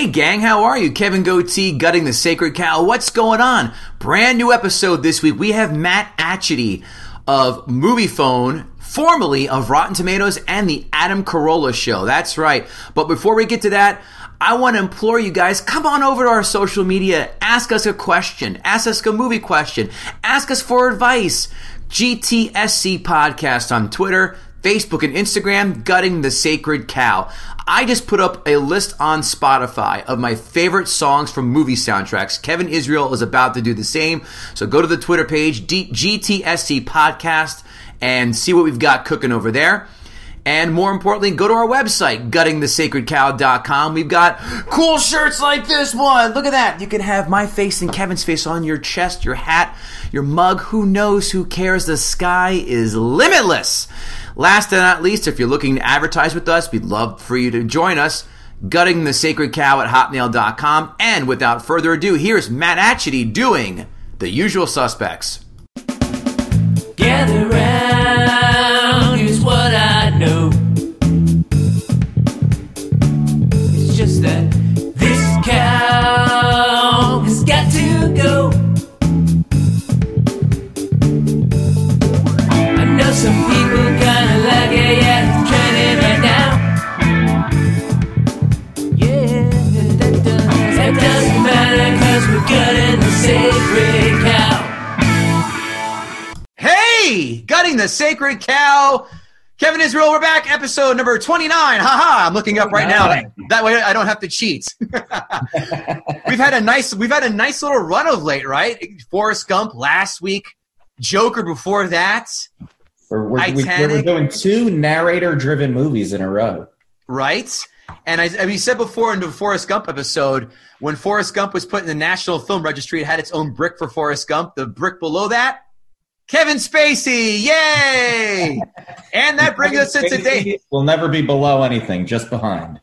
Hey gang, how are you? Kevin Gootee, gutting the sacred cow. What's going on? Brand new episode this week. We have Matt Atchity of Moviefone, formerly of Rotten Tomatoes and the Adam Carolla Show. That's right. But before we get to that, I want to implore you guys, come on over to our social media, ask us a question, ask us a movie question, ask us for advice. GTSC Podcast on Twitter, Facebook, and Instagram, Gutting the Sacred Cow. I just put up a list on Spotify of my favorite songs from movie soundtracks. Kevin Israel is about to do the same. So go to the Twitter page, GTSC Podcast, and see what we've got cooking over there. And more importantly, go to our website, guttingthesacredcow.com. We've got cool shirts like this one. Look at that. You can have my face and Kevin's face on your chest, your hat, your mug. Who knows? Who cares? The sky is limitless. Last but not least, if you're looking to advertise with us, we'd love for you to join us. Gutting the Sacred Cow at hotmail.com. And without further ado, here's Matt Atchity doing the usual suspects. Gutting the sacred cow. Kevin Israel, we're back. Episode number 29. Haha, I'm looking up right now. That way I don't have to cheat. we've had a nice we've had a nice little run of late, right? Forrest Gump last week, Joker before that, We're, we're, we- we're, doing two narrator-driven movies in a row. right? And as we said before in the Forrest Gump episode, when Forrest Gump was put in the National Film Registry, it had its own brick for Forrest Gump. The brick below that, Kevin Spacey, yay! and that brings us to today. Will never be below anything, just behind.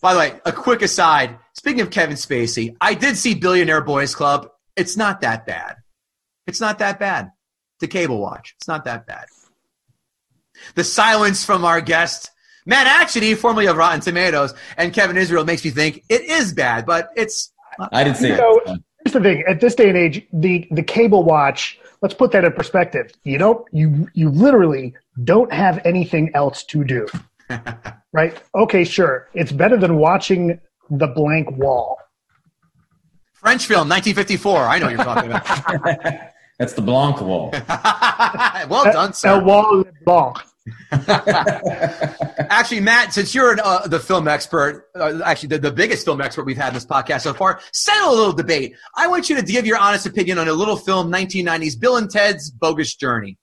By the way, a quick aside. Speaking of Kevin Spacey, I did see Billionaire Boys Club. It's not that bad. It's not that bad. To cable watch. It's not that bad. The silence from our guest, Matt Atchity, formerly of Rotten Tomatoes, and Kevin Israel makes me think it is bad, but it's I didn't see You it. know, here's the thing: at this day and age, the the cable watch. Let's put that in perspective. You don't you you literally don't have anything else to do, right? Okay, sure, it's better than watching the blank wall. French film, 1954. I know what you're talking about. That's the Blanc wall. well uh, done, El sir. Uh, wall blanc. Actually, Matt, since you're an, uh, the film expert, uh, actually the, the biggest film expert we've had in this podcast so far, settle a little debate. I want you to give your honest opinion on a little film, 1990s, Bill and Ted's Bogus Journey.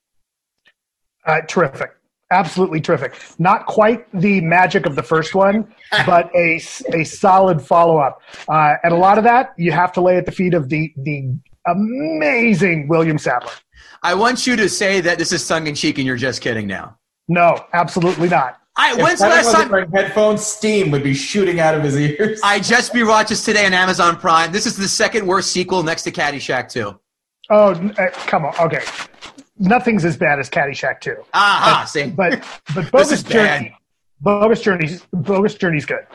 Uh, terrific. Absolutely terrific. Not quite the magic of the first one, but a, a solid follow up. Uh, and a lot of that you have to lay at the feet of the the amazing William Sadler. I want you to say that this is tongue in cheek and you're just kidding now. No, absolutely not. I, when's the If last time? wearing headphones, steam would be shooting out of his ears. I just rewatched this today on Amazon Prime. This is the second worst sequel next to Caddyshack 2. Oh, uh, come on. Okay. Nothing's as bad as Caddyshack 2. Aha? But but This Bogus is bad. Journey. Bogus Journey's Bogus Journey's good.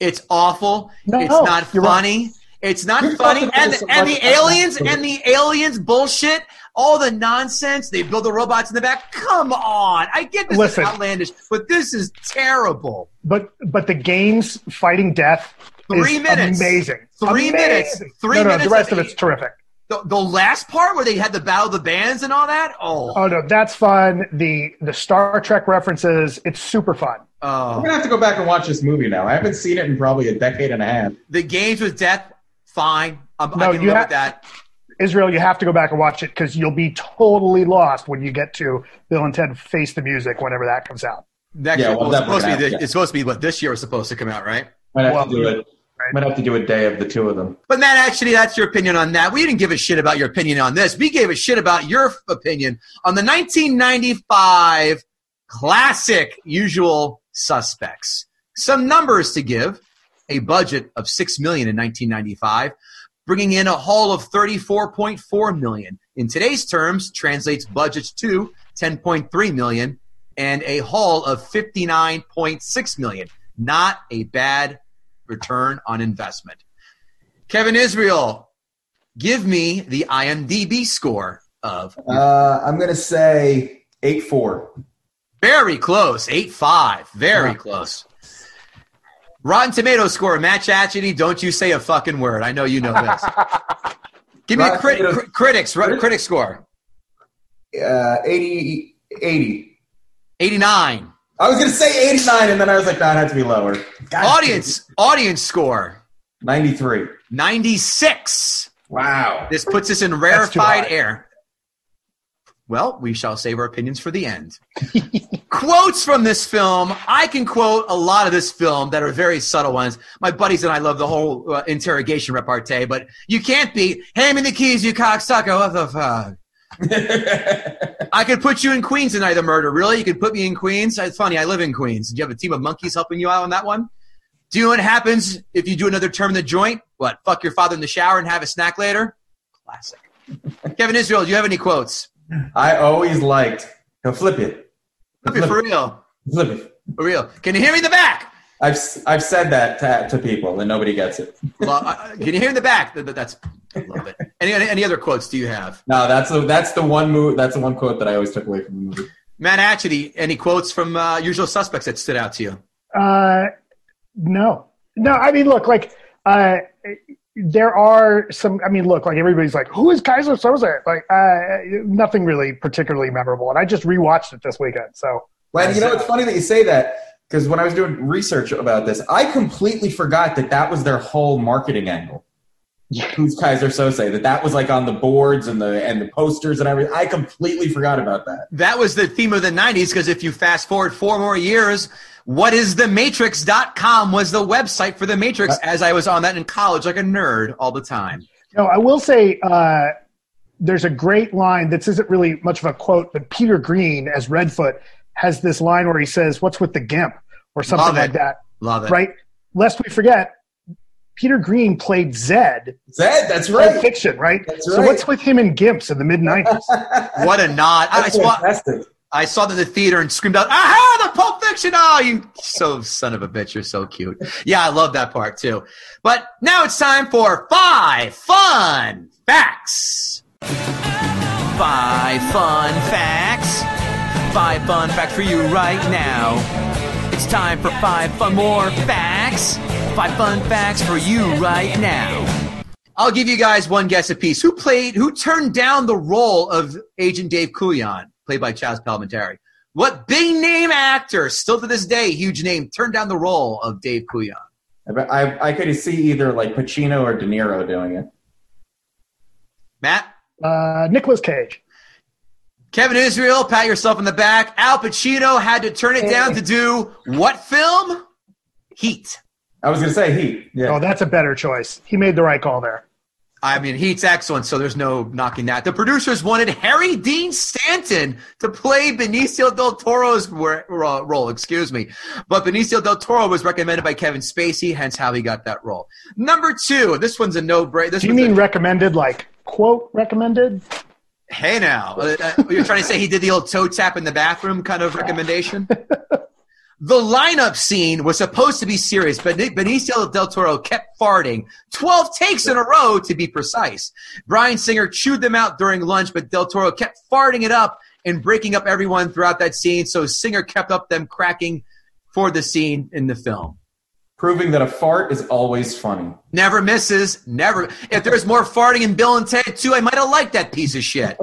It's awful. No, it's not you're right. funny. It's not You're funny. And, and the aliens and the aliens bullshit, all the nonsense. They build the robots in the back. Come on. I get this Listen. is outlandish, but this is terrible. But but the games fighting death Three is minutes. amazing. Three Amazing. minutes. Three no, no, minutes The rest of of it's terrific. The, the last part where they had the battle of the bands and all that. Oh, Oh no, that's fun. The the Star Trek references, it's super fun. I'm oh. gonna have to go back and watch this movie now. I haven't seen it in probably a decade and a half. the games with death. Fine. I'm, No, I can you live ha- with that. Israel, you have to go back and watch it because you'll be totally lost when you get to Bill and Ted Face the Music whenever that comes out. Next Yeah, year, well, well, it's supposed to be. we're This, have it's supposed to be what this year was supposed to come out, right? Might have Well, to do it. right. Might have to do a day of the two of them. But Matt, actually, that's your opinion on that. We didn't give a shit about your opinion on this. We gave a shit about your opinion on the 1995 classic Usual Suspects. Some numbers to give: a budget of six million in 1995, bringing in a haul of 34.4 million. In today's terms, translates budgets to 10.3 million and a haul of 59.6 million. Not a bad return on investment. Kevin Israel, give me the IMDb score of Uh, I'm gonna say eight four. very close, 8 5. Very close. Rotten Tomato score, Matt Chachity, don't you say a fucking word. I know you know this. Give me a crit, Tomatoes- critics, ri- critic score. Uh, 80, 80. 89. I was gonna say 89, and then I was like, that had to be lower. God, Audience, audience score, 93. 96. Wow. This puts us in rarefied air. Well, we shall save our opinions for the end. Quotes from this film. I can quote a lot of this film that are very subtle ones. My buddies and I love the whole uh, interrogation repartee, but you can't be, hand me the keys, you cocksucker. What the fuck? I could put you in Queens tonight, the murder. Really? You could put me in Queens? It's funny, I live in Queens. Do you have a team of monkeys helping you out on that one? Do you know what happens if you do another term in the joint? What? Fuck your father in the shower and have a snack later? Classic. Kevin Israel, do you have any quotes? I always liked. He'll flip it. Flip it for real. Flip it. For real. Can you hear me in the back? I've I've said that to, to people and nobody gets it. Well, uh, can you hear me in the back? That- that- That's I love it. Any, any any other quotes do you have? No, that's the that's the one move. That's the one quote that I always took away from the movie. Matt Atchity, any quotes from uh, Usual Suspects that stood out to you? Uh, no, no. I mean, look, like uh, there are some. I mean, look, like everybody's like, who is Keyser Soze? Like, uh, nothing really particularly memorable. And I just rewatched it this weekend. So Well, you know, it's funny that you say that because when I was doing research about this, I completely forgot that that was their whole marketing angle. Who's Keyser Soze? That that was like on the boards and the and the posters and everything. I completely forgot about that. That was the theme of the 90s because if you fast forward four more years, what is the matrix.com was the website for the Matrix as I was on that in college like a nerd all the time. No, I will say uh, there's a great line. This isn't really much of a quote, but Peter Greene as Redfoot has this line where he says, "What's with the gimp?" or something Love it. like that. Love it. Right? Lest we forget, Peter Greene played Zed, Zed, that's Pulp right. Fiction, right? That's So what's with him and gimps in the mid '90s? What a nod. I, I That's saw, fantastic. I saw them in the theater and screamed out, aha, the Pulp Fiction. Oh, you so son of a bitch. You're so cute. Yeah, I love that part too. But now it's time for five fun facts. Five fun facts. Five fun facts for you right now. It's time for five fun more facts. Five fun facts for you right now. I'll give you guys one guess apiece. Who played, who turned down the role of Agent Dave Kujan, played by Chazz Palminteri? What big name actor, still to this day, huge name, turned down the role of Dave Kujan? I, bet- I I could see either like Pacino or De Niro doing it. Matt? Uh, Nicolas Cage. Kevin Israel, pat yourself on the back. Al Pacino had to turn it down to do what film? Heat. I was gonna say Heat. Yeah. Oh, that's a better choice. He made the right call there. I mean, Heat's excellent, so there's no knocking that. The producers wanted Harry Dean Stanton to play Benicio del Toro's ro- ro- role, excuse me. But Benicio del Toro was recommended by Kevin Spacey, hence how he got that role. Number two, this one's a no-brainer. Do you one's a- mean recommended, like quote recommended? Hey now, uh, uh, you're trying to say he did the old toe tap in the bathroom kind of recommendation? the lineup scene was supposed to be serious, but Benicio del Toro kept farting 12 takes in a row to be precise. Bryan Singer chewed them out during lunch, but del Toro kept farting it up and breaking up everyone throughout that scene, so Singer kept up them cracking for the scene in the film. Proving that a fart is always funny. Never misses. Never. If there's more farting in Bill and Ted too, I might have liked that piece of shit.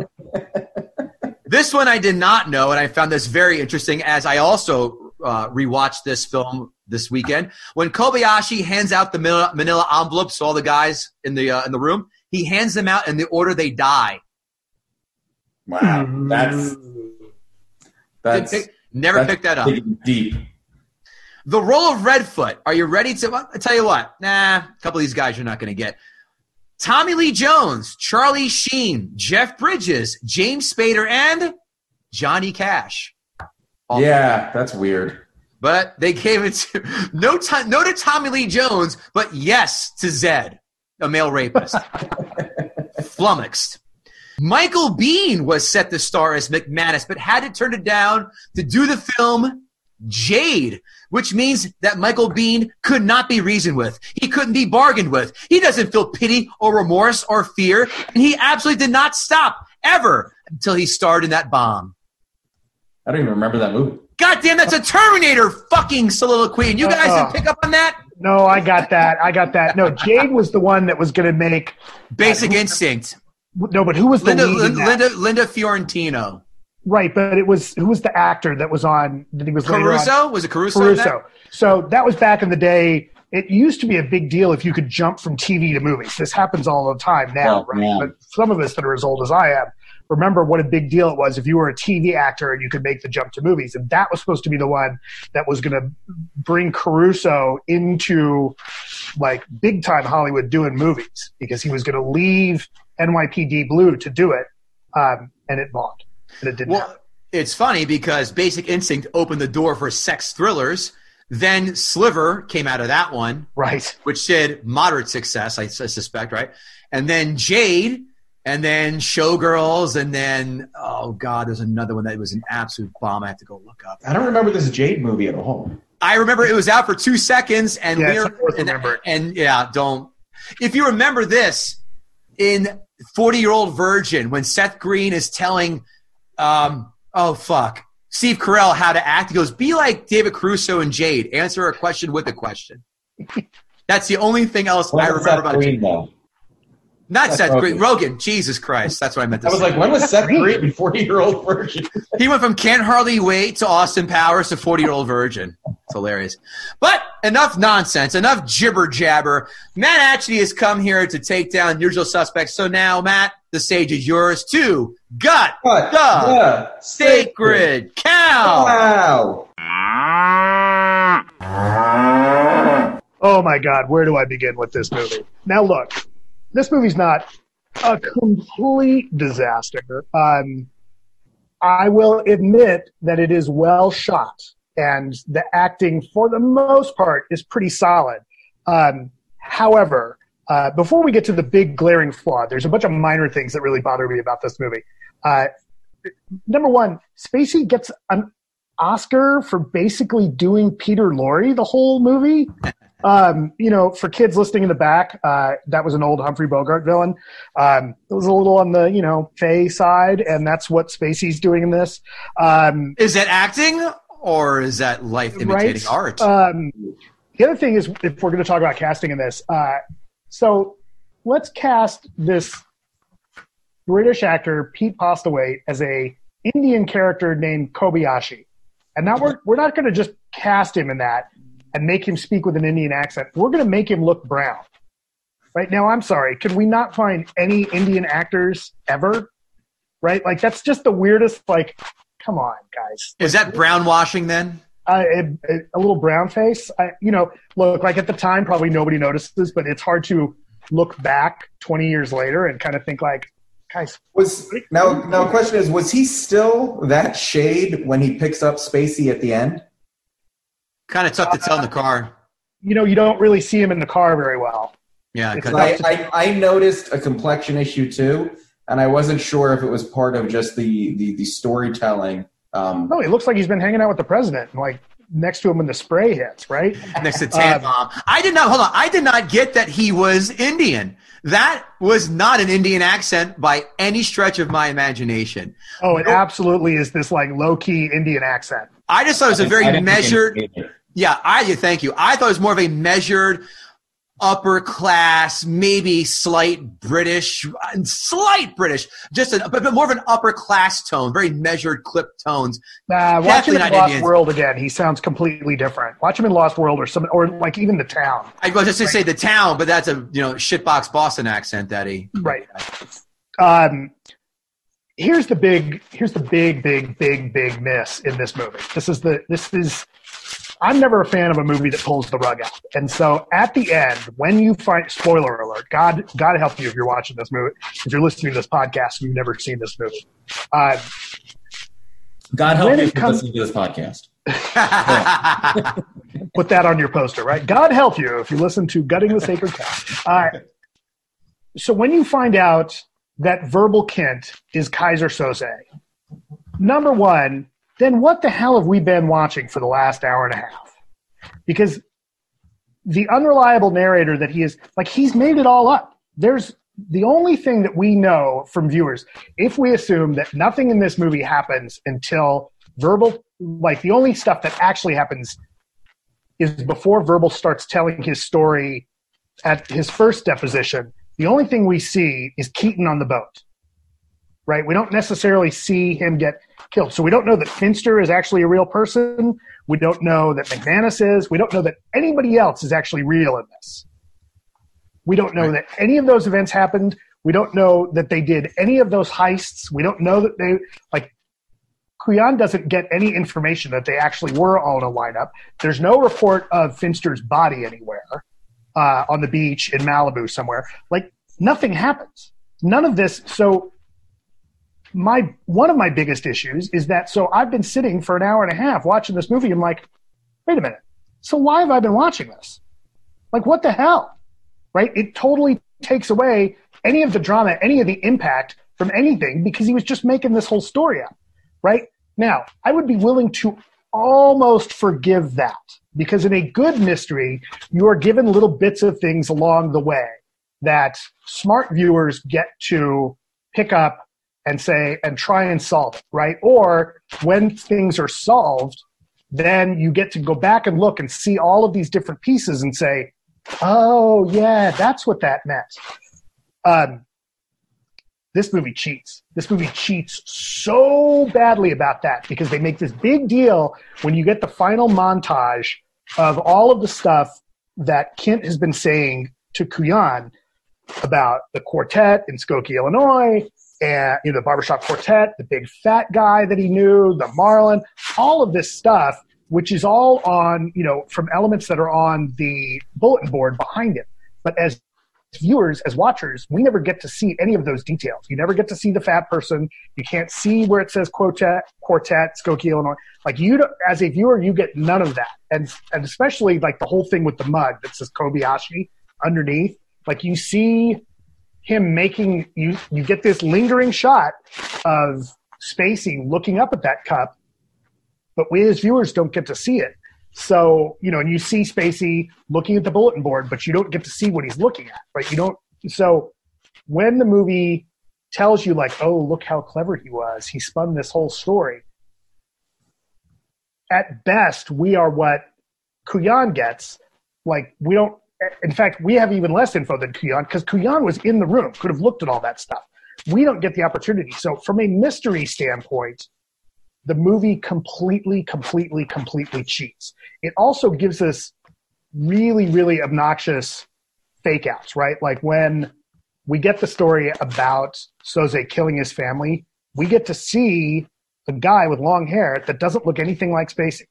this one I did not know, and I found this very interesting as I also uh, rewatched this film this weekend. When Kobayashi hands out the manila, manila envelopes to all the guys in the uh, in the room, he hands them out in the order they die. Wow, that's that's pick- never that's picked that up. deep. The role of Redfoot. Are you ready to? I tell you what. Nah, a couple of these guys you're not going to get. Tommy Lee Jones, Charlie Sheen, Jeff Bridges, James Spader, and Johnny Cash. Yeah, that's weird. But they gave it to no time, no to Tommy Lee Jones, but yes to Zed, a male rapist. Flummoxed. Michael Biehn was set to star as McManus, but had to turn it down to do the film Jade. which means that Michael Biehn could not be reasoned with. He couldn't be bargained with. He doesn't feel pity or remorse or fear, and he absolutely did not stop ever until he starred in that bomb. I don't even remember that movie. God damn, that's a Terminator fucking soliloquy, and you guys Uh-uh. didn't pick up on that? No, I got that. I got that. No, Jade was the one that was going to make. Basic Instinct. No, but who was the Linda, lead in Linda, that? Linda, Linda Fiorentino. Right, but it was who was the actor that was on? That he was later on? Caruso? Was it Caruso? in that? Caruso. So that was back in the day. It used to be a big deal if you could jump from TV to movies. This happens all the time now, Well, right? yeah. But some of us that are as old as I am remember what a big deal it was if you were a TV actor and you could make the jump to movies. And that was supposed to be the one that was going to bring Caruso into like big time Hollywood doing movies because he was going to leave NYPD Blue to do it, um, and it bombed. And it didn't happen. Well, it's funny because Basic Instinct opened the door for sex thrillers. Then Sliver came out of that one, Right. which did moderate success, I, I suspect, right? And then Jade, and then Showgirls, and then oh god, there's another one that was an absolute bomb. I have to go look up. I don't remember this Jade movie at all. I remember it was out for two seconds, and Yeah, we it's were, not worth and, remembering. and yeah, don't. If you remember this in Forty Year Old Virgin, when Seth Green is telling, um, oh fuck, Steve Carell how to act, he goes, "Be like David Caruso and Jade. Answer a question with a question." That's the only thing else I When was remember Seth about Green, Jade. though? Not Seth Seth Green, Rogen. Rogan. Jesus Christ, that's what I meant to I was say. like, when was Seth Green? Green in 40 year old version? He went from Can't Hardly Wait to Austin Powers to 40 Year Old Virgin. It's hilarious. But enough nonsense, enough jibber jabber. Matt Atchity has come here to take down usual suspects. So now, Matt, the stage is yours too. Gut What? the Yeah. sacred cow. Wow. Oh my God, where do I begin with this movie? Now, look, this movie's not a complete disaster. Um, I will admit that it is well shot, and the acting, for the most part, is pretty solid. Um, however, uh, before we get to the big glaring flaw, there's a bunch of minor things that really bother me about this movie. Uh, number one, Spacey gets an Oscar for basically doing Peter Lorre the whole movie. Um, you know, for kids listening in the back, uh, that was an old Humphrey Bogart villain. Um, it was a little on the, you know, Fey side, and that's what Spacey's doing in this. Um, Is that acting or is that life imitating right? art? Um, the other thing is, if we're going to talk about casting in this, uh, so let's cast this British actor Pete Postlethwaite as a Indian character named Kobayashi, and now we're we're not going to just cast him in that and make him speak with an Indian accent. We're going to make him look brown. Right now, I'm sorry. Could we not find any Indian actors ever? Right? Like that's just the weirdest. Like, come on, guys is that brown washing then? uh, a, a little brown face. I, you know, look like at the time, probably nobody notices, but it's hard to look back 20 years later and kind of think like, guys, Was now now the question is, was he still that shade when he picks up Spacey at the end? Kind of tough to tell in the car. you know, you don't really see him in the car very well. Yeah, It's 'cause- not- I, I, I noticed a complexion issue too, and I wasn't sure if it was part of just the the, the storytelling. Um, No, he looks like he's been hanging out with the president, like next to him when the spray hits, right? next to Tan Um, Bomb. I did not hold on. I did not get that he was Indian. That was not an Indian accent by any stretch of my imagination. Oh, it absolutely is this like low key Indian accent. I just thought it was a I very didn't measured. Yeah, I thank you. I thought it was more of a measured, upper class, maybe slight British, slight British, just a but, more of an upper class tone, very measured, clipped tones. Uh, watch him in Lost Indian. World again. He sounds completely different. Watch him in Lost World or some, or like even the town. I was just to say the town, but that's a you know shitbox Boston accent that he Right. Um, here's the big, here's the big, big, big, big miss in this movie. This is the, this is. I'm never a fan of a movie that pulls the rug out. And so at the end, when you find spoiler alert, God, God help you if you're watching this movie, if you're listening to this podcast and you've never seen this movie. Uh, God help you if you're listening to this podcast. put that on your poster, right? God help you if you listen to Gutting the Sacred Cow. Uh, so when you find out that Verbal Kint is Keyser Soze, number one, then what the hell have we been watching for the last hour and a half? because the unreliable narrator that he is, like, he's made it all up. There's the only thing that we know from viewers, if we assume that nothing in this movie happens until verbal, like, the only stuff that actually happens is before verbal starts telling his story at his first deposition, the only thing we see is Keaton on the boat. Right? We don't necessarily see him get killed. So we don't know that Fenster is actually a real person. We don't know that McManus is. We don't know that anybody else is actually real in this. We don't know that any of those events happened. We don't know that they did any of those heists. We don't know that they like Kujan doesn't get any information that they actually were all in a lineup. There's no report of Fenster's body anywhere uh, on the beach in Malibu somewhere. Like nothing happens. None of this. So my one of my biggest issues is that so I've been sitting for an hour and a half watching this movie. I'm like, wait a minute. So why have I been watching this? Like what the hell? Right? It totally takes away any of the drama, any of the impact from anything because he was just making this whole story up. Right? Now, I would be willing to almost forgive that because in a good mystery, you are given little bits of things along the way that smart viewers get to pick up and say and try and solve right? Or when things are solved, then you get to go back and look and see all of these different pieces and say, oh, yeah, that's what that meant. Um, this movie cheats. This movie cheats so badly about that because they make this big deal when you get the final montage of all of the stuff that Kint has been saying to Kujan about the quartet in Skokie, Illinois, and you know the barbershop quartet, the big fat guy that he knew, the Marlin, all of this stuff, which is all on you know from elements that are on the bulletin board behind it. But as viewers, as watchers, we never get to see any of those details. You never get to see the fat person. You can't see where it says quartet, quartet, Skokie, Illinois. Like you, as a viewer, you get none of that, and and especially like the whole thing with the mud that says Kobayashi underneath. Like you see him making you you get this lingering shot of Spacey looking up at that cup, but we as viewers don't get to see it. So, you know, and you see Spacey looking at the bulletin board, but you don't get to see what he's looking at, right? You don't. So when the movie tells you, like, oh, look how clever he was, he spun this whole story, at best, we are what Kujan gets. Like, we don't, in fact, we have even less info than Kujan because Kujan was in the room, could have looked at all that stuff. We don't get the opportunity. So, from a mystery standpoint, the movie completely, completely, completely cheats. It also gives us really, really obnoxious fake outs, right? Like when we get the story about Soze killing his family, we get to see a guy with long hair that doesn't look anything like Spacey.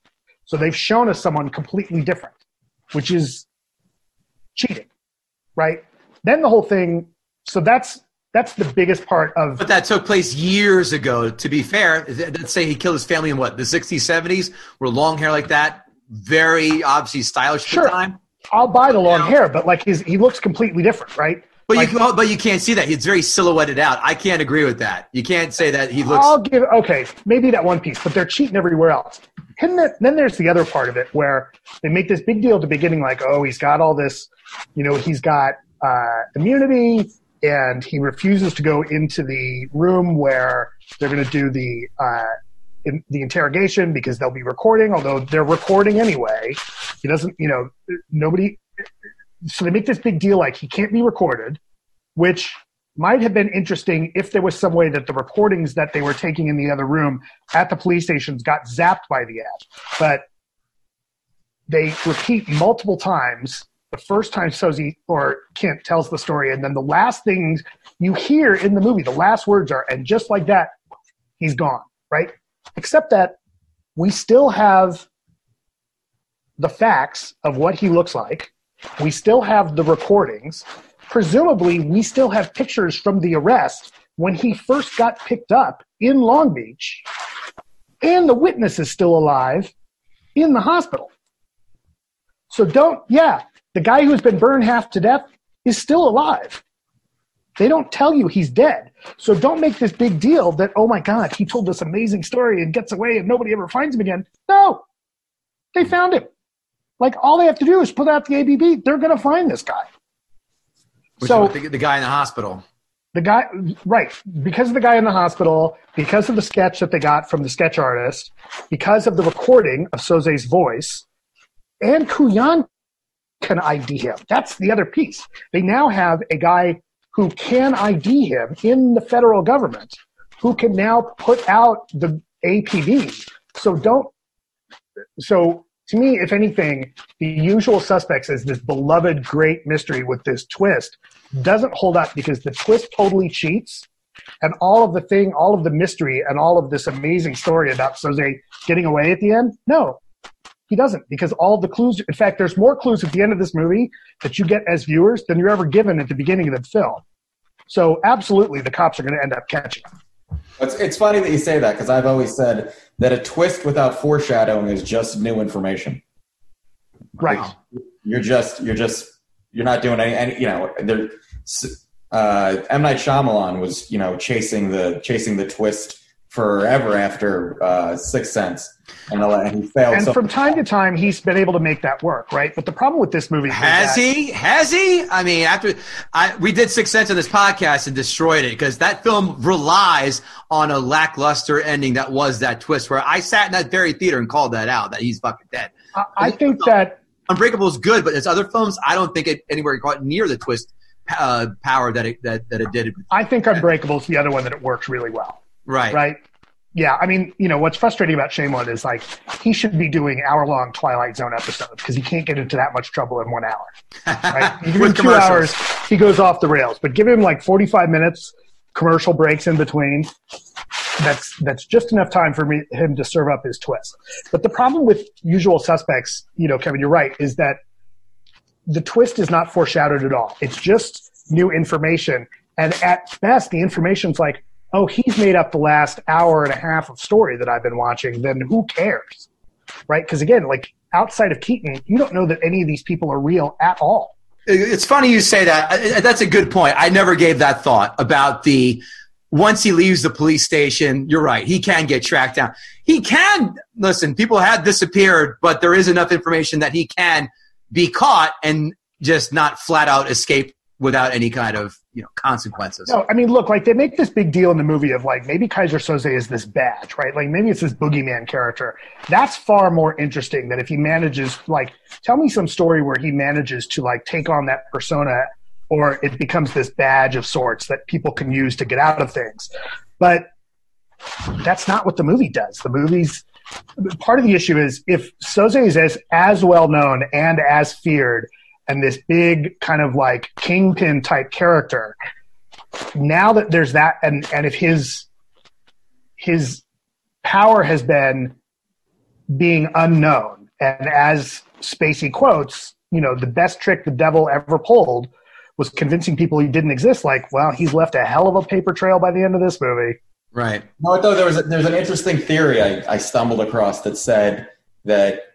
So they've shown us someone completely different, which is cheating, right? Then the whole thing. So that's that's the biggest part of. But that took place years ago. To be fair, let's say he killed his family in what the '60s, '70s, where long hair like that, very obviously stylish at Sure. the time. I'll buy the long hair, but like his he looks completely different, right? But Like- you but you can't see that. He's very silhouetted out. I can't agree with that. You can't say that he looks. I'll give okay, maybe that one piece, but they're cheating everywhere else. And then, then there's the other part of it where they make this big deal at the beginning, like, oh, he's got all this, you know, he's got uh, immunity, and he refuses to go into the room where they're going to do the uh, in, the interrogation because they'll be recording, although they're recording anyway. He doesn't, you know, nobody. So they make this big deal like he can't be recorded, which might have been interesting if there was some way that the recordings that they were taking in the other room at the police stations got zapped by the ad. But they repeat multiple times. The first time Soze or Kint tells the story, and then the last things you hear in the movie, the last words are, and just like that, he's gone, right? Except that we still have the facts of what he looks like. We still have the recordings. Presumably, we still have pictures from the arrest when he first got picked up in Long Beach. And the witness is still alive in the hospital. So don't, yeah, the guy who's been burned half to death is still alive. They don't tell you he's dead. So don't make this big deal that, oh my God, he told this amazing story and gets away and nobody ever finds him again. No, they found him. Like all they have to do is put out the APB. They're going to find this guy. Which so the, the guy in the hospital. the guy, right? Because of the guy in the hospital, because of the sketch that they got from the sketch artist, because of the recording of Soze's voice, and Kujan can ID him. That's the other piece. They now have a guy who can ID him in the federal government, who can now put out the APB. So don't. So to me, if anything, the usual suspects is this beloved great mystery with this twist doesn't hold up because the twist totally cheats and all of the thing, all of the mystery and all of this amazing story about Soze getting away at the end. No, he doesn't because all the clues, in fact, there's more clues at the end of this movie that you get as viewers than you're ever given at the beginning of the film. So absolutely the cops are going to end up catching him. It's, it's funny that you say that because I've always said that a twist without foreshadowing is just new information. Right. Wow. You're just you're just you're not doing any, any you know there. Uh, M Night Shyamalan was you know chasing the chasing the twist forever after uh, Sixth Sense, and, and he failed. And so from time to time, he's been able to make that work, right? But the problem with this movie Has that- he? Has he? I mean, after I, we did Six Sense on this podcast and destroyed it because that film relies on a lackluster ending that was that twist where I sat in that very theater and called that out that he's fucking dead. I, I think that Unbreakable is good, but there's other films I don't think it anywhere quite near the twist uh, power that it that, that it did. I think Unbreakable is the other one that it works really well, Right. right? Yeah, I mean, you know, what's frustrating about Shyamalan is like he should be doing hour-long Twilight Zone episodes because he can't get into that much trouble in one hour. Right? You give him With two hours, he goes off the rails. But give him like forty-five minutes, commercial breaks in between. That's that's just enough time for me, him to serve up his twist. But the problem with Usual Suspects, you know, Kevin, you're right, is that the twist is not foreshadowed at all. It's just new information, and at best, the information's like, oh, he's made up the last hour and a half of story that I've been watching. Then who cares, right? Because again, like outside of Keaton, you don't know that any of these people are real at all. It's funny you say that. That's a good point. I never gave that thought about the once he leaves the police station. You're right. He can get tracked down. He can listen. People have disappeared, but there is enough information that he can be caught and just not flat out escape without any kind of you know consequences. No, I mean, look, like they make this big deal in the movie of like maybe Keyser Soze is this badge, right? Like maybe it's this boogeyman character. That's far more interesting than if he manages, like, tell me some story where he manages to like take on that persona or it becomes this badge of sorts that people can use to get out of things. But that's not what the movie does. The movie's part of the issue is if Soze is as, as well known and as feared and this big kind of like kingpin type character, now that there's that and and if his his power has been being unknown and as spacey quotes you know the best trick the devil ever pulled was convincing people he didn't exist like well he's left a hell of a paper trail by the end of this movie Right. No, though there was a, there's an interesting theory I, I stumbled across that said that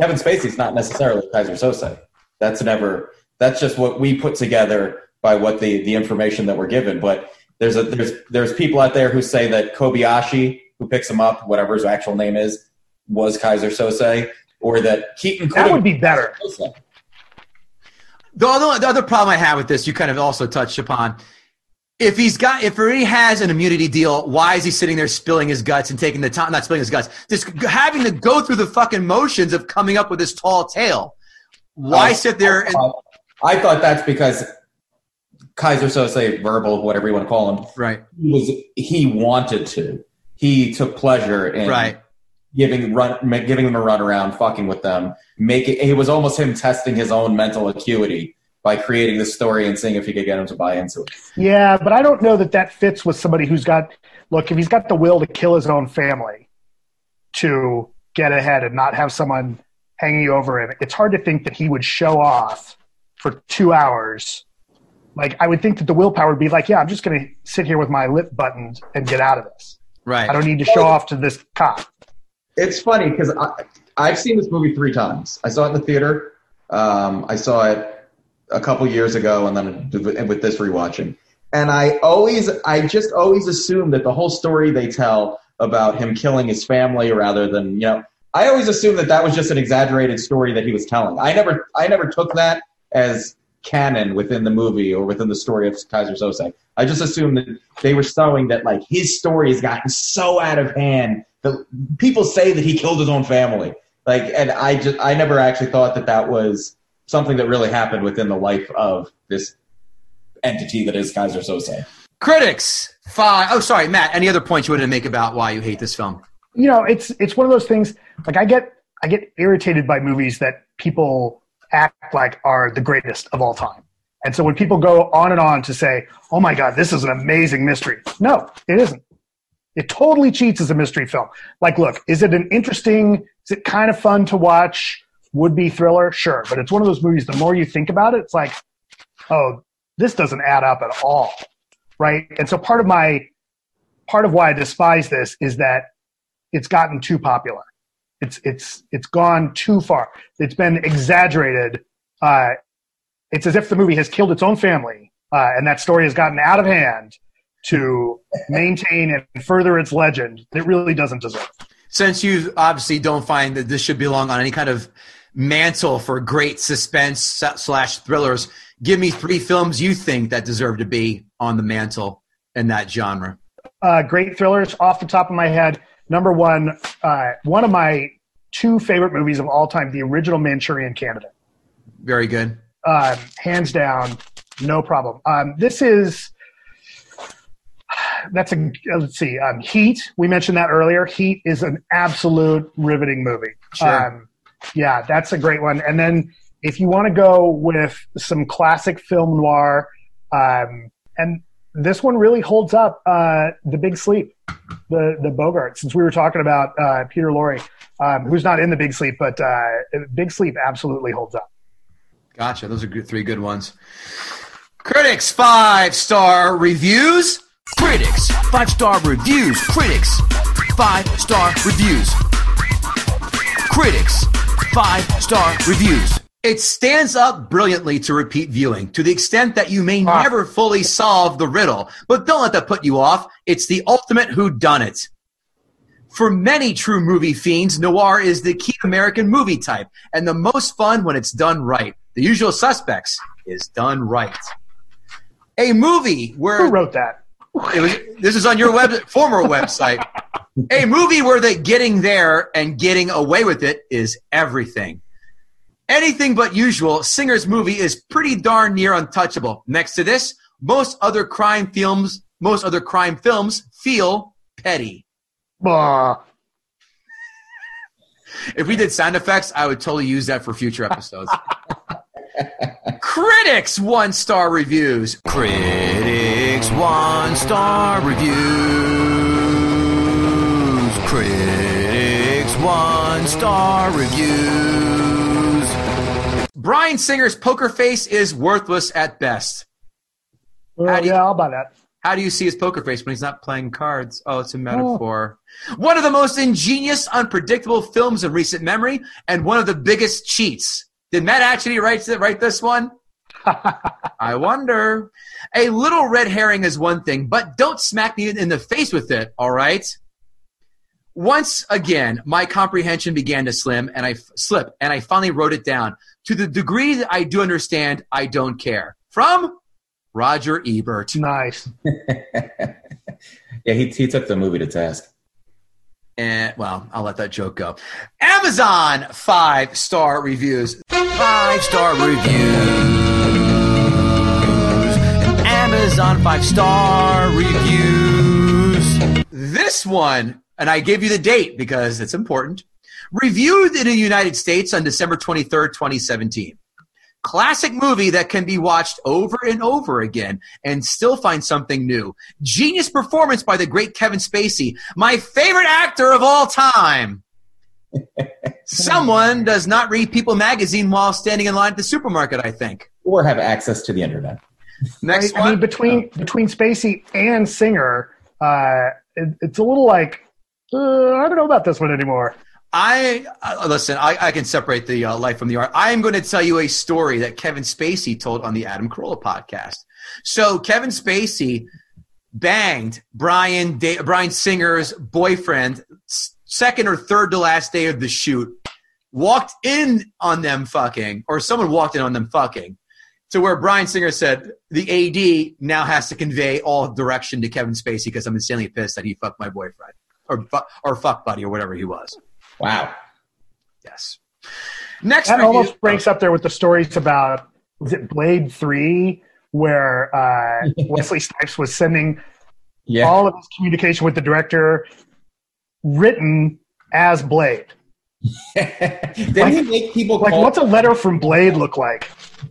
Kevin Spacey's not necessarily Keyser Soze. That's never that's just what we put together by what the the information that we're given. But there's a there's there's people out there who say that Kobayashi, who picks him up, whatever his actual name is, was Keyser Soze, or that Keaton that would be better Soze. The other, the other problem I have with this, you kind of also touched upon. If he's got, if he already has an immunity deal, why is he sitting there spilling his guts and taking the time, not spilling his guts, just having to go through the fucking motions of coming up with this tall tale? Why Oh, sit there? And, I thought that's because Keyser Soze, verbal, whatever you want to call him, right, he was he wanted to. He took pleasure in right. giving run giving them a run around, fucking with them. Making it was almost him testing his own mental acuity by creating the story and seeing if he could get him to buy into it. yeah but i don't know that that fits with somebody who's got look if he's got the will to kill his own family to get ahead and not have someone hanging over him it's hard to think that he would show off for two hours like i would think that the willpower would be like yeah i'm just going to sit here with my lip buttoned and get out of this Right. i don't need to show off to this cop It's funny because I've seen this movie three times. I saw it in the theater. Um, I saw it a couple years ago, and then with this rewatching. And I always, I just always assume that the whole story they tell about him killing his family, rather than you know, I always assumed that that was just an exaggerated story that he was telling. I never, I never took that as canon within the movie or within the story of Keyser Soze. I just assumed that they were showing that like his story has gotten so out of hand that people say that he killed his own family. Like, and I just, I never actually thought that that was something that really happened within the life of this entity that is Keyser Soze. Critics five. Oh, sorry, Matt. Any other points you wanted to make about why you hate this film? You know, it's it's one of those things. Like I get I get irritated by movies that people act like are the greatest of all time. And so when people go on and on to say, "Oh my God, this is an amazing mystery," no, it isn't. It totally cheats as a mystery film. Like, look, is it an interesting? Is it kind of fun to watch? Would be thriller, sure, but it's one of those movies. The more you think about it, it's like, oh, this doesn't add up at all, right? And so part of my part of why I despise this is that it's gotten too popular. It's it's it's gone too far. It's been exaggerated. Uh, it's as if the movie has killed its own family, uh, and that story has gotten out of hand to maintain and further its legend that really doesn't deserve. Since you obviously don't find that this should belong on any kind of mantle for great suspense slash thrillers, give me three films you think that deserve to be on the mantle in that genre. Uh, great thrillers off the top of my head. Number one, uh, one of my two favorite movies of all time, the original Manchurian Candidate. Very good. Um, hands down, no problem. Um, this is that's a let's see um, heat we mentioned that earlier heat is an absolute riveting movie Sure. um, yeah that's a great one and then if you want to go with some classic film noir um, and this one really holds up uh, the big sleep the the bogart since we were talking about uh, peter Lorre, um, who's not in the big sleep but uh, big sleep absolutely holds up Gotcha. Those are good, three good ones. Critics five star reviews. Critics five star reviews. Critics five star reviews. Critics five star reviews. It stands up brilliantly to repeat viewing to the extent that you may Ah. never fully solve the riddle, but don't let that put you off. It's the ultimate whodunit. For many true movie fiends, noir is the key American movie type and the most fun when it's done right. The usual suspects is done right. A movie where who wrote that it was, this is on your web, former website. A movie where the getting there and getting away with it is everything. Anything but usual, Singer's movie is pretty darn near untouchable. Next to this, most other crime films, most other crime films feel petty. Blah. If we did sound effects, I would totally use that for future episodes. Critics one star reviews. Critics one star reviews. Critics one star reviews. Bryan Singer's poker face is worthless at best. Well, How do you- yeah i'll buy that How do you see his poker face when he's not playing cards? Oh, it's a oh. metaphor. One of the most ingenious, unpredictable films of recent memory, and one of the biggest cheats. Did Matt actually write, write this one? I wonder. A little red herring is one thing, but don't smack me in the face with it, all right? Once again, my comprehension began to slim and I f- slip, and I finally wrote it down. To the degree that I do understand, I don't care. From Roger Ebert. nice Yeah, he, he took the movie to task. And well, I'll let that joke go. Amazon five star reviews. Five star reviews. Amazon five star reviews. This one, and I gave you the date because it's important. Reviewed in the United States on December 23rd, 2017. Classic movie that can be watched over and over again and still find something new. Genius performance by the great Kevin Spacey, my favorite actor of all time. Someone does not read People magazine while standing in line at the supermarket, I think. Or have access to the internet. Next I, I one. mean, between between Spacey and Singer, uh, it, it's a little like uh, I don't know about this one anymore. I uh, listen. I, I can separate the uh, life from the art. I am going to tell you a story that Kevin Spacey told on the Adam Carolla podcast. So Kevin Spacey banged Brian da- Bryan Singer's boyfriend second or third to last day of the shoot, walked in on them fucking, or someone walked in on them fucking, to where Bryan Singer said the AD now has to convey all direction to Kevin Spacey because I'm insanely pissed that he fucked my boyfriend or fu- or fuck buddy or whatever he was. Wow. Yes. Next, That review- almost ranks up there with the stories about was it Blade Three, where uh, Wesley Snipes was sending Yeah. all of his communication with the director written as Blade. Didn't he make people Like, call? what's a letter from Blade look like?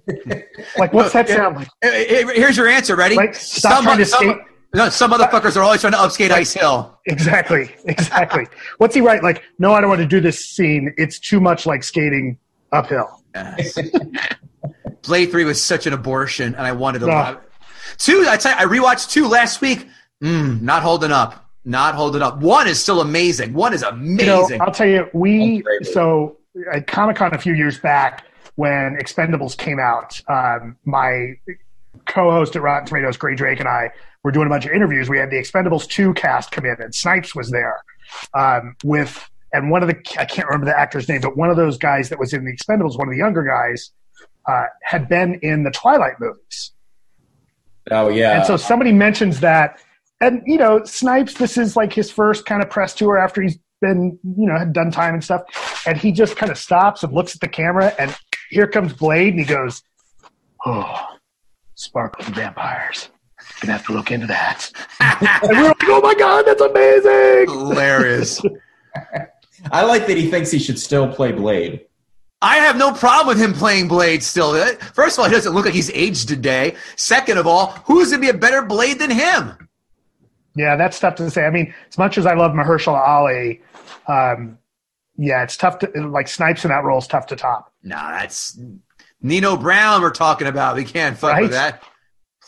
Like, what's that sound like? Here's your answer. Ready? Like, stop trying to skate. No, some motherfuckers are always trying to upskate Ice Hill. Exactly, exactly. What's he write? Like, no, I don't want to do this scene. It's too much like skating uphill. Yes. Blade Three was such an abortion, and I wanted to. No. love it. Two, I tell you, I rewatched two last week. Mm, not holding up. Not holding up. One is still amazing. One is amazing. You know, amazing. I'll tell you, we so at Comic Con a few years back when Expendables came out, um, my co-host at Rotten Tomatoes, Grae Drake, and I were doing a bunch of interviews. We had the Expendables two cast come in, and Snipes was there um, with, and one of the I can't remember the actor's name, but one of those guys that was in the Expendables, one of the younger guys, uh, had been in the Twilight movies. oh yeah. And so somebody mentions that, and you know, Snipes, this is like his first kind of press tour after he's been, you know, had done time and stuff. And he just kind of stops and looks at the camera, and here comes Blade, and he goes, "Oh, sparkling vampires. Gonna have to look into that." and we we're like, "Oh my god, that's amazing!" Hilarious. I like that he thinks he should still play Blade. I have no problem with him playing Blade still. Uh, First of all, he doesn't look like he's aged today. Second of all, who's going to be a better Blade than him? Yeah, that's tough to say. I mean, as much as I love Mahershala Ali, um, yeah, it's tough to like Snipes in that role is tough to top. No, that's Nino Brown we're talking about. We can't fuck with that.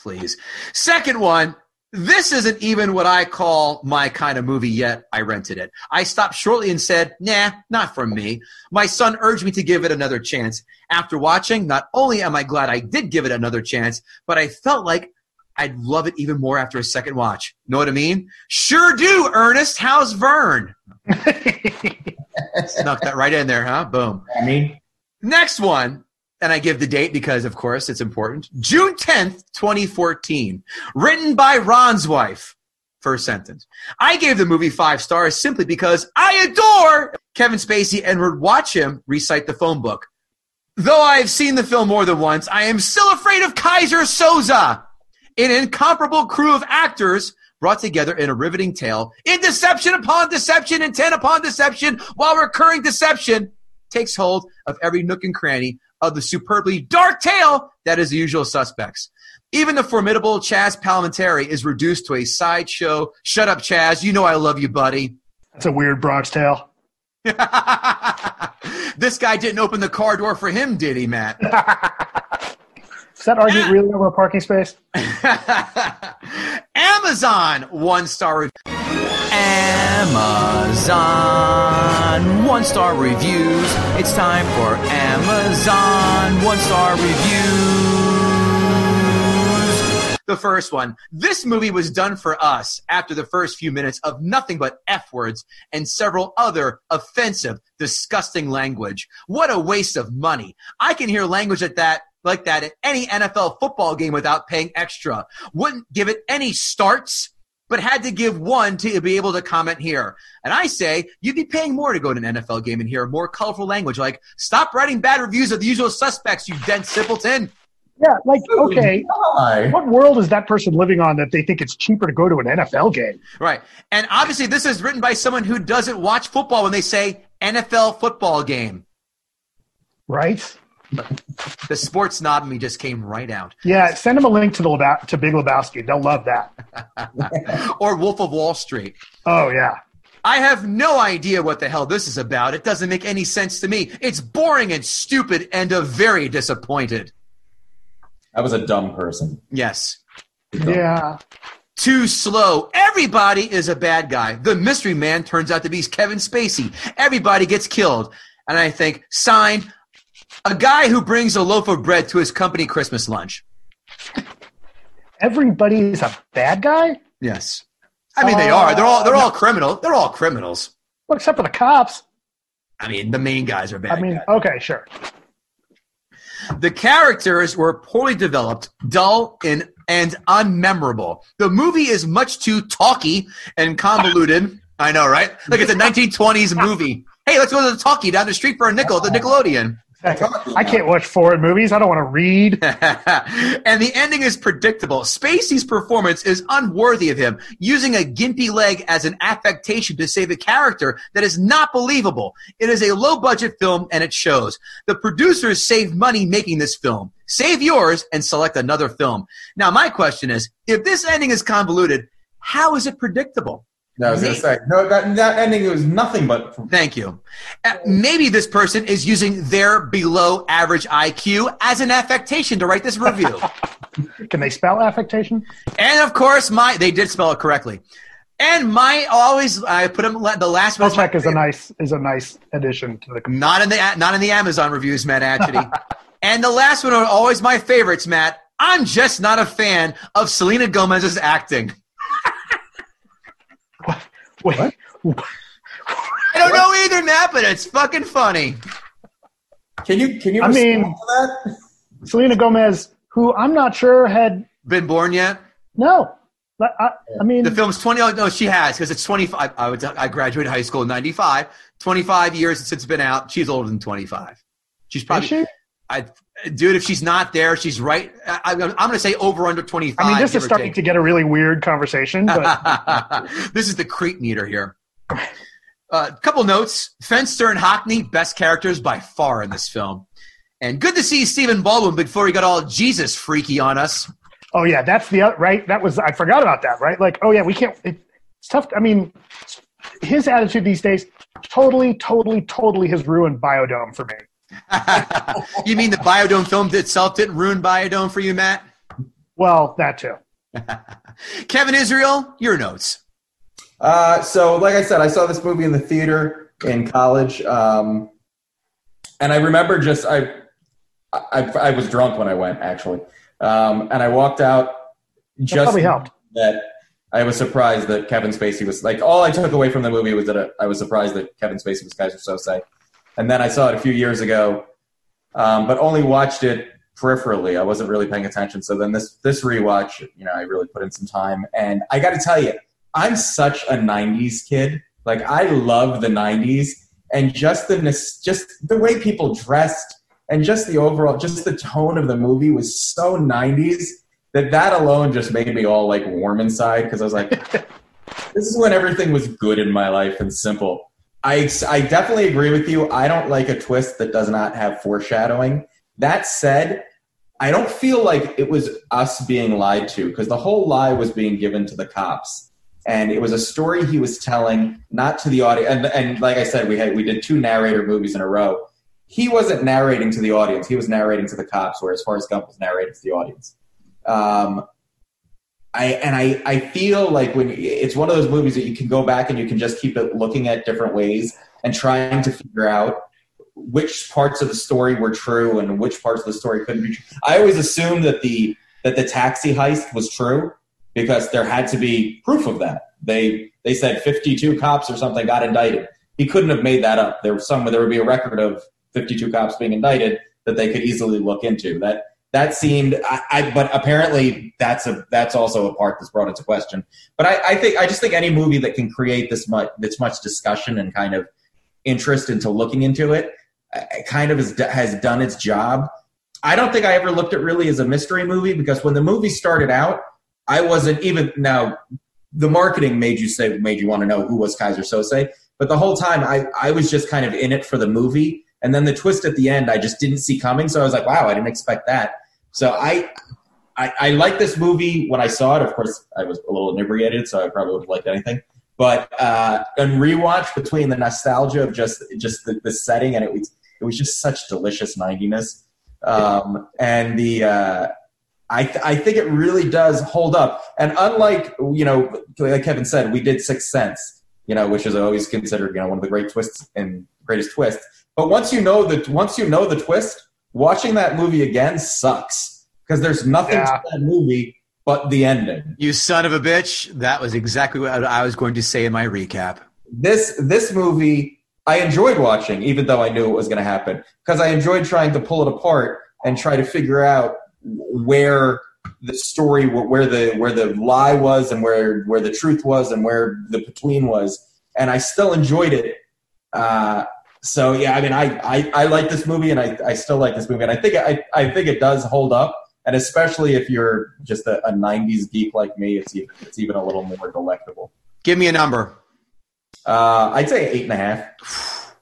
Please. Second one, this isn't even what I call my kind of movie yet. I rented it. I stopped shortly and said, nah, not for me. My son urged me to give it another chance. After watching, not only am I glad I did give it another chance, but I felt like I'd love it even more after a second watch. Know what I mean? Sure do, Ernest. How's Vern? Snuck that right in there, huh? Boom. I mean, Next one, and I give the date because, of course, it's important. June 10th, 2014. Written by Ron's wife. First sentence. I gave the movie five stars simply because I adore Kevin Spacey and would watch him recite the phone book. Though I have seen the film more than once, I am still afraid of Keyser Soze, an incomparable crew of actors brought together in a riveting tale, in deception upon deception, intent upon deception, while recurring deception takes hold of every nook and cranny of the superbly dark tale that is the usual suspects. Even the formidable Chazz Palminteri is reduced to a sideshow. Shut up, Chazz. You know I love you, buddy. That's a weird Bronx tale. this guy didn't open the car door for him, did he, Matt? Is that argument really over a parking space? Amazon one star review. Amazon one star reviews. It's time for Amazon one star reviews. The first one. This movie was done for us after the first few minutes of nothing but F words and several other offensive, disgusting language. What a waste of money. I can hear language at that like that at any NFL football game without paying extra. Wouldn't give it any starts, but had to give one to be able to comment here. And I say you'd be paying more to go to an NFL game and hear more colorful language like stop writing bad reviews of the usual suspects, you dense simpleton. Yeah, like okay, Hi. what world is that person living on that they think it's cheaper to go to an NFL game? Right. And obviously this is written by someone who doesn't watch football when they say NFL football game. Right? The sports snob in me just came right out. Yeah, send them a link to the Leba- to Big Lebowski. They'll love that. or Wolf of Wall Street. Oh yeah. I have no idea what the hell this is about. It doesn't make any sense to me. It's boring and stupid and a very disappointed. That was a dumb person. Yes. Yeah. Too slow. Everybody is a bad guy. The mystery man turns out to be Kevin Spacey. Everybody gets killed. And I think, signed, a guy who brings a loaf of bread to his company Christmas lunch. Everybody's a bad guy? Yes. I mean, they uh, are. They're all they're all criminal. They're all criminals. Well, except for the cops. I mean, the main guys are bad. I mean, guys. okay, sure. The characters were poorly developed, dull, and and unmemorable. The movie is much too talky and convoluted. I know, right? Like it's a 1920s movie. Hey, let's go to the talkie down the street for a nickel at the Nickelodeon. I can't watch foreign movies. I don't want to read. and the ending is predictable. Spacey's performance is unworthy of him, using a gimpy leg as an affectation to save a character that is not believable. It is a low budget film and it shows. The producers saved money making this film. Save yours and select another film. Now, my question is if this ending is convoluted, how is it predictable? No, I was gonna say no. That that ending was nothing but Thank you. Uh, Maybe this person is using their below average IQ as an affectation to write this review. Can they spell affectation? and of course, my they did spell it correctly. And my always I put them the last one. Check is a nice is a nice addition to the. not in the not in the Amazon reviews, Matt Atchity. and the last one are always my favorites, Matt. I'm just not a fan of Selena Gomez's acting. Wait, I don't know either, Matt, but it's fucking funny. Can you can you? I respond mean- to that? Selena Gomez, who I'm not sure had Been born yet? no. But I, I mean, The film's 20. Oh, no, she has because it's 25. I, would, I graduated high school in 95. 25 years since it's been out. She's older than 25. She's probably. is she? I, dude, if she's not there, she's right. I, I'm going to say over under 25. I mean, this is starting take. to get a really weird conversation. But this is the creep meter here. A uh, couple notes. Fenster and Hockney, best characters by far in this film. And good to see Stephen Baldwin before he got all Jesus freaky on us. oh yeah, that's the right. That was I forgot about that. Right? Like, oh yeah, we can't. It, it's tough. I mean, his attitude these days totally, totally, totally has ruined Bio-Dome for me. you mean the Bio-Dome film itself didn't ruin Bio-Dome for you, Matt? Well, that too. Kevin Israel, your notes. Uh, so, like I said, I saw this movie in the theater in college, um, and I remember just I, I I was drunk when I went actually, um, and I walked out just probably helped. that I was surprised that Kevin Spacey was like all I took away from the movie was that I was surprised that Kevin Spacey was Keyser Soze, and then I saw it a few years ago, um, but only watched it peripherally. I wasn't really paying attention. So then this this rewatch, you know, I really put in some time, and I got to tell you, I'm such a '90s kid. Like I love the '90s, and just the just the way people dressed, and just the overall, just the tone of the movie was so '90s that that alone just made me all like warm inside because I was like, this is when everything was good in my life and simple. I, I definitely agree with you. I don't like a twist that does not have foreshadowing. That said, I don't feel like it was us being lied to because the whole lie was being given to the cops. And it was a story he was telling, not to the audience. And, and like I said, we had we did two narrator movies in a row. He wasn't narrating to the audience; he was narrating to the cops. Whereas Forrest Gump was narrating to the audience. Um, I and I I feel like when it's one of those movies that you can go back and you can just keep it looking at different ways and trying to figure out which parts of the story were true and which parts of the story couldn't be true. I always assumed that the that the taxi heist was true because there had to be proof of that. They they said 52 cops or something got indicted. He couldn't have made that up. There was some there would be a record of 52 cops being indicted that they could easily look into. That that seemed I, I but apparently that's a that's also a part that's brought into question. But I, I think I just think any movie that can create this much this much discussion and kind of interest into looking into it uh, kind of has, has done its job. I don't think I ever looked at really as a mystery movie because when the movie started out, I wasn't even now. The marketing made you say made you want to know who was Keyser Soze, but the whole time I I was just kind of in it for the movie, and then the twist at the end I just didn't see coming. So I was like, wow, I didn't expect that. So I. I, I like this movie when I saw it. Of course, I was a little inebriated, so I probably would have liked anything. But uh, and rewatch between the nostalgia of just just the, the setting and it was it was just such delicious ninetyness, um, and the uh, I th- I think it really does hold up. And unlike you know, like Kevin said, we did Sixth Sense, you know, which is always considered you know one of the great twists and greatest twists. But once you know that once you know the twist, watching that movie again sucks because there's nothing Yeah. to that movie but the ending. You son of a bitch. That was exactly what I was going to say in my recap. this this movie I enjoyed watching, even though I knew it was going to happen, because I enjoyed trying to pull it apart and try to figure out where the story, where the where the lie was, and where where the truth was, and where the between was, and I still enjoyed it. Uh, so yeah, I mean, I, I, I like this movie, and I, I still like this movie, and I think I, I think it does hold up, and especially if you're just a, a '90s geek like me, it's even it's even a little more delectable. Give me a number. Uh, I'd say eight and a half.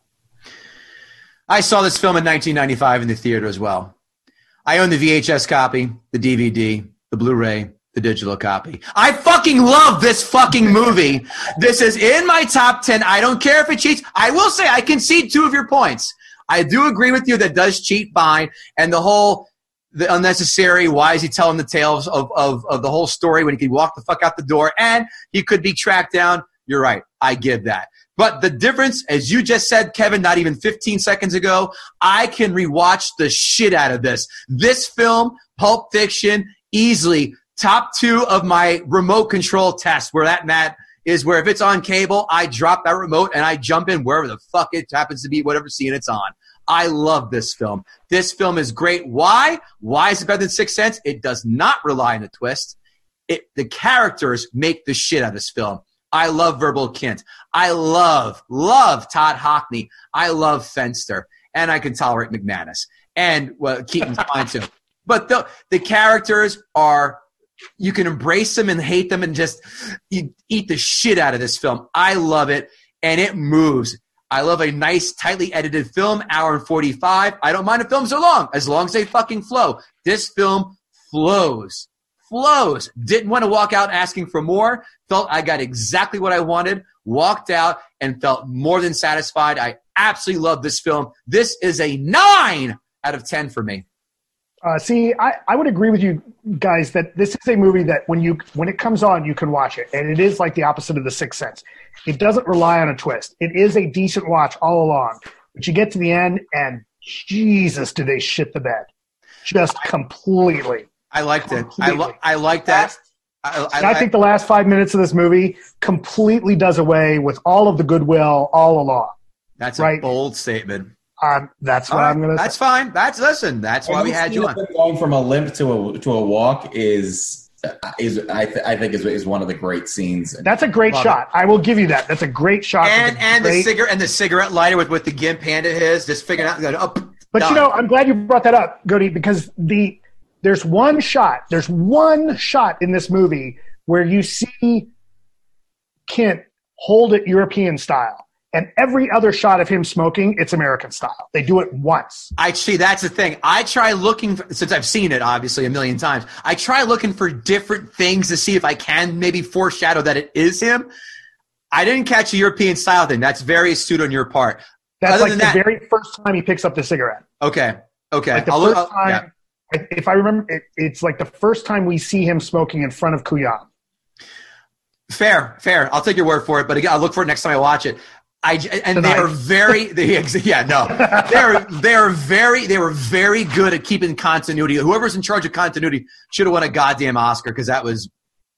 I saw this film in 1995 in the theater as well. I own the VHS copy, the DVD, the Blu-ray, the digital copy. I fucking love this fucking movie. this is in my top 10. I don't care if it cheats. I will say I concede two of your points. I do agree with you that does cheat fine and the whole the unnecessary why is he telling the tales of, of, of the whole story when he could walk the fuck out the door and he could be tracked down. You're right. I give that. But the difference, as you just said, Kevin, not even 15 seconds ago, I can rewatch the shit out of this. This film, Pulp Fiction, easily top two of my remote control test where that Matt is where if it's on cable, I drop that remote and I jump in wherever the fuck it happens to be, whatever scene it's on. I love this film. This film is great. Why? Why is it better than Sixth Sense? It does not rely on a twist. It, the characters make the shit out of this film. I love Verbal Kint. I love, love Todd Hockney. I love Fenster. And I can tolerate McManus. And well, Keaton's fine too. But the, the characters are you can embrace them and hate them and just eat the shit out of this film. I love it and it moves. I love a nice, tightly edited film, hour and 45. I don't mind if films are long, as long as they fucking flow. This film flows. Flows. Didn't want to walk out asking for more. Felt I got exactly what I wanted. Walked out and felt more than satisfied. I absolutely love this film. This is a nine out of 10 for me. Uh, see, I, I would agree with you guys that this is a movie that when you when it comes on, you can watch it, and it is like the opposite of The Sixth Sense. It doesn't rely on a twist. It is a decent watch all along, but you get to the end, and Jesus, do they shit the bed, just completely. I liked it. I, lo- I liked that. I, And I think the last five minutes of this movie completely does away with all of the goodwill all along. that's a right. bold statement. Um, that's what All right, I'm going to That's fine. That's listen. That's why we had you on. Going from a limp to a to a walk is is I, th- I think is is one of the great scenes. That's a great Love shot. I will give you that. That's a great shot. And It's a and the great- cigarette and the cigarette lighter with with the gimp hand of his, just figuring out. Going, up, But done. you know, I'm glad you brought that up, Gootee, because the there's one shot, there's one shot in this movie where you see Kint hold it European style. And every other shot of him smoking, it's American style. They do it once. I see. That's the thing. I try looking for, since I've seen it obviously a million times. I try looking for different things to see if I can maybe foreshadow that it is him. I didn't catch a European style thing. That's very astute on your part. That's Other like the that- very first time he picks up the cigarette. Okay. Okay. Like the I'll look- first I'll- yeah. time, if I remember, it, it's like the first time we see him smoking in front of Kujan. Fair, fair. I'll take your word for it, but again, I'll look for it next time I watch it. I and they are very they, yeah no they're they're very they were very good at keeping continuity. Whoever's in charge of continuity should have won a goddamn Oscar because that was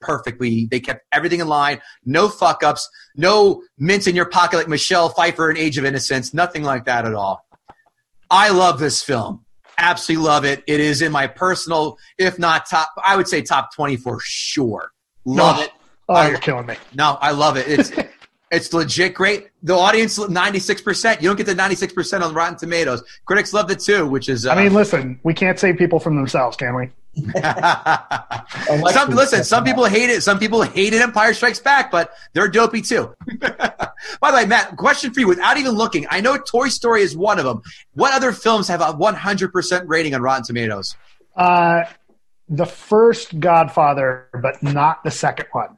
perfectly. They kept everything in line, no fuck ups, no mints in your pocket like Michelle Pfeiffer in Age of Innocence, nothing like that at all. I love this film. Absolutely love it. It is in my personal, if not top, I would say top twenty for sure. Love No. it. Oh, I- you're killing me. No, I love it. It's it's legit great. The audience ninety six percent. You don't get the ninety six percent on Rotten Tomatoes. Critics loved it too, which is. Uh, I mean, listen, we can't save people from themselves, can we? some, listen, some people hate it. Some people hated Empire Strikes Back, but they're dopey too. By the way, Matt, question for you. Without even looking, I know Toy Story is one of them. What other films have a one hundred percent rating on Rotten Tomatoes? Uh, the first Godfather, but not the second one.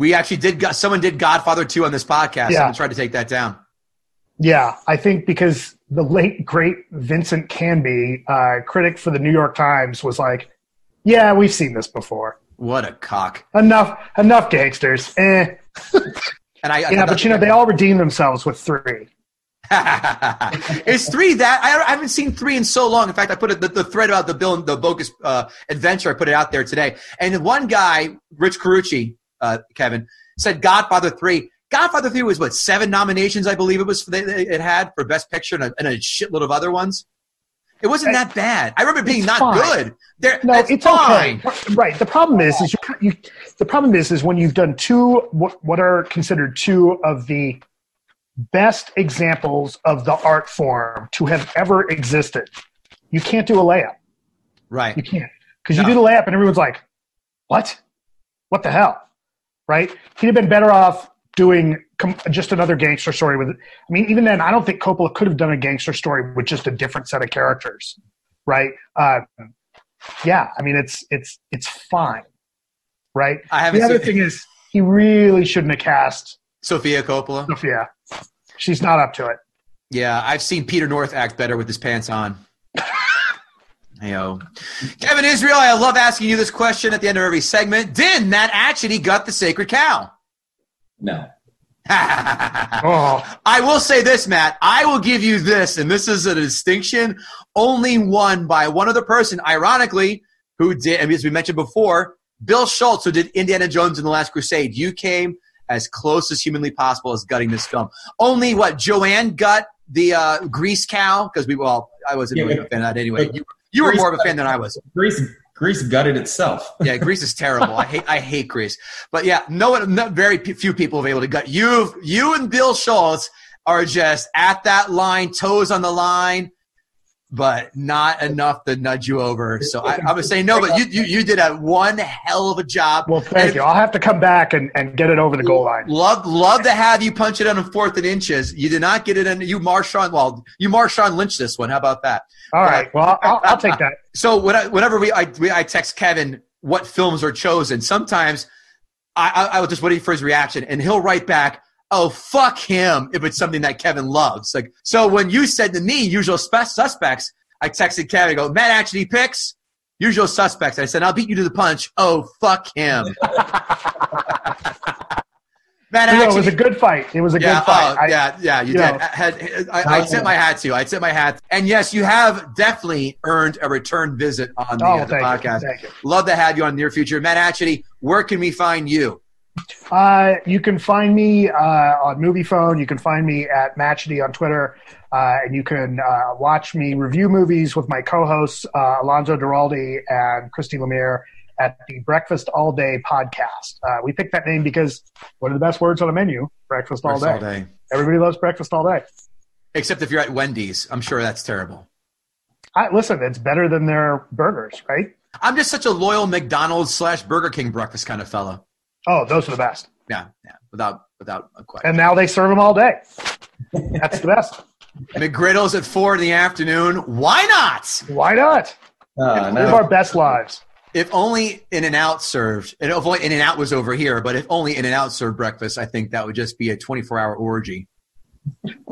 We actually did. Someone did Godfather two on this podcast. Yeah. Someone tried to take that down. Yeah, I think because the late great Vincent Canby, uh, critic for the New York Times, was like, "Yeah, we've seen this before. What a cock! Enough, enough gangsters." Eh. And I Yeah, but you know they all redeem themselves with three. is three that I, I haven't seen three in so long. In fact, I put it, the, the thread about the Bill and the bogus uh, adventure. I put it out there today, and one guy, Rich Carucci, uh, Kevin, said Godfather three. Godfather 3 was what, seven nominations, I believe it was, they, it had for Best Picture and a, and a shitload of other ones. It wasn't that bad. I remember being not fine. good. There, No, it's fine. okay. Right. The problem is, is you, you. The problem is, is when you've done two what what are considered two of the best examples of the art form to have ever existed. You can't do a layup. Right. You can't because you do the layup and everyone's like, "What? What the hell?" Right? He'd have been better off doing just another gangster story with. I mean, even then, I don't think Coppola could have done a gangster story with just a different set of characters. Right? Uh, yeah. I mean, it's it's it's fine. Right? I The other thing is, he really shouldn't have cast Sofia Coppola. Sofia. She's not up to it. Yeah, I've seen Peter North act better with his pants on. Heyo. Kevin Israel, I love asking you this question at the end of every segment. Did Matt actually gut the sacred cow? No. Oh, I will say this, Matt. I will give you this, and this is a distinction only won by one other person, ironically, who did, and as we mentioned before, Bill Schultz, who did Indiana Jones in the Last Crusade. You came as close as humanly possible as gutting this film. Only what Joanne gut the uh, grease cow because we well, I wasn't Yeah, really but- a fan of that anyway. but You, you were more of a fan than I was. Grease, Grease gutted itself. Yeah, Grease is terrible. I hate I hate Grease. But yeah, no one, no, very few people have been able to gut you. You and Bill Schultz are just at that line, toes on the line, but not enough to nudge you over. So I, I'm gonna say no. But you you, you did a one hell of a job. well, thank you. I'll have to come back and, and get it over the goal line. Love love to have you punch it on a fourth and inches. You did not get it in. You Marshawn. Well, you Marshawn Lynch this one. How about that? All right. Well, I'll, I'll take that. So when I, whenever we I, we I text Kevin what films are chosen, sometimes I, I I was just waiting for his reaction, and he'll write back, "Oh fuck him!" if it's something that Kevin loves. Like so, when you said to me, "Usual suspects," I texted Kevin, I "Go Matt Atchity picks." Usual suspects. I said, I'll beat you to the punch. Oh, fuck him. Matt No, it was a good fight. It was a yeah, good fight. oh, I- yeah, yeah, you you did. know. I, had, I, I tip my hat to you. I tip my hat. And yes, you have definitely earned a return visit on the, oh, uh, the thank you. podcast. Thank you. Love to have you on the near future. Matt Atchity, where can we find you? Uh, you can find me uh, on Moviefone. You can find me at Matchity on Twitter, uh, and you can uh, watch me review movies with my co-hosts uh, Alonso Duralde and Christy Lemire at the Breakfast All Day podcast. Uh, we picked that name because what are the best words on a menu? Breakfast all Breakfast day. all day. Everybody loves breakfast all day. Except if you're at Wendy's. I'm sure that's terrible. I, listen, it's better than their burgers, right? I'm just such a loyal McDonald's slash Burger King breakfast kind of fellow. Oh, those are the best. Yeah, yeah, without without a question. And now they serve them all day. That's the best. McGriddles at four in the afternoon. Why not? Why not? Uh, Live no. our best lives. If only In-N-Out served, and if only In-N-Out was over here, but if only In-N-Out served breakfast, I think that would just be a 24 hour orgy.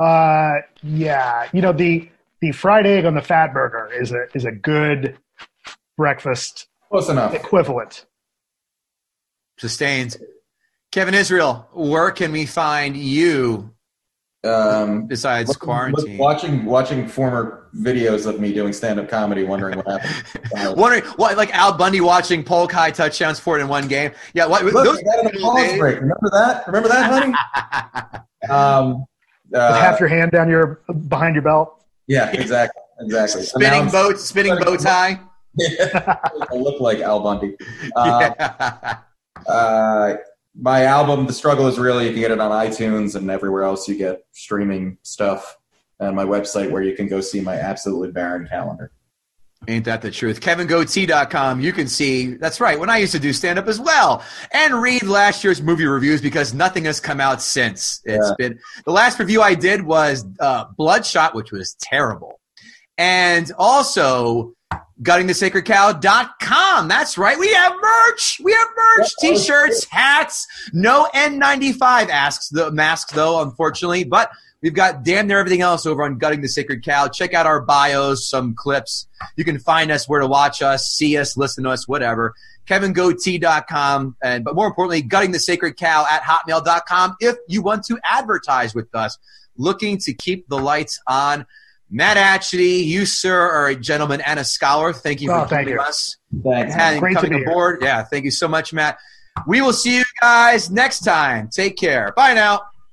Uh, yeah, you know the the fried egg on the fat burger is a is a good breakfast Close enough. equivalent. Sustained. Kevin Israel, where can we find you Um, besides look- quarantine? look- watching watching former videos of me doing stand up comedy, wondering what happened. Wondering what, like Al Bundy watching polk high touchdowns for it in one game. Yeah, what, Look, those I got it pause break. Remember that? Remember that, honey? um, uh, half your hand down your behind your belt. yeah, exactly, exactly. spinning Announce- boat, spinning bow tie. I look like Al Bundy. Uh, Yeah. Uh, my album, The Struggle Is Real, you can get it on iTunes and everywhere else you get streaming stuff. And my website where you can go see my absolutely barren calendar. Ain't that the truth? KevinGootee.com. You can see, that's right, when I used to do stand up as well and read last year's movie reviews because nothing has come out since. It's Yeah. been, the last review I did was uh, Bloodshot, which was terrible. And also, guttingthesacredcow.com. That's right. We have merch. We have merch, t-shirts, hats. No N95 asks the masks though, unfortunately, but we've got damn near everything else over on Gutting the Sacred Cow. Check out our bios, some clips. You can find us where to watch us, see us, listen to us, whatever. KevinGootee.com, and but more importantly, Gutting the Sacred Cow at hotmail.com if you want to advertise with us. Looking to keep the lights on. Matt Atchity, you, sir, are a gentleman and a scholar. Thank you oh, for Oh, thank joining you. us Thanks. and Great to coming be here. aboard. Yeah, thank you so much, Matt. We will see you guys next time. Take care. Bye now.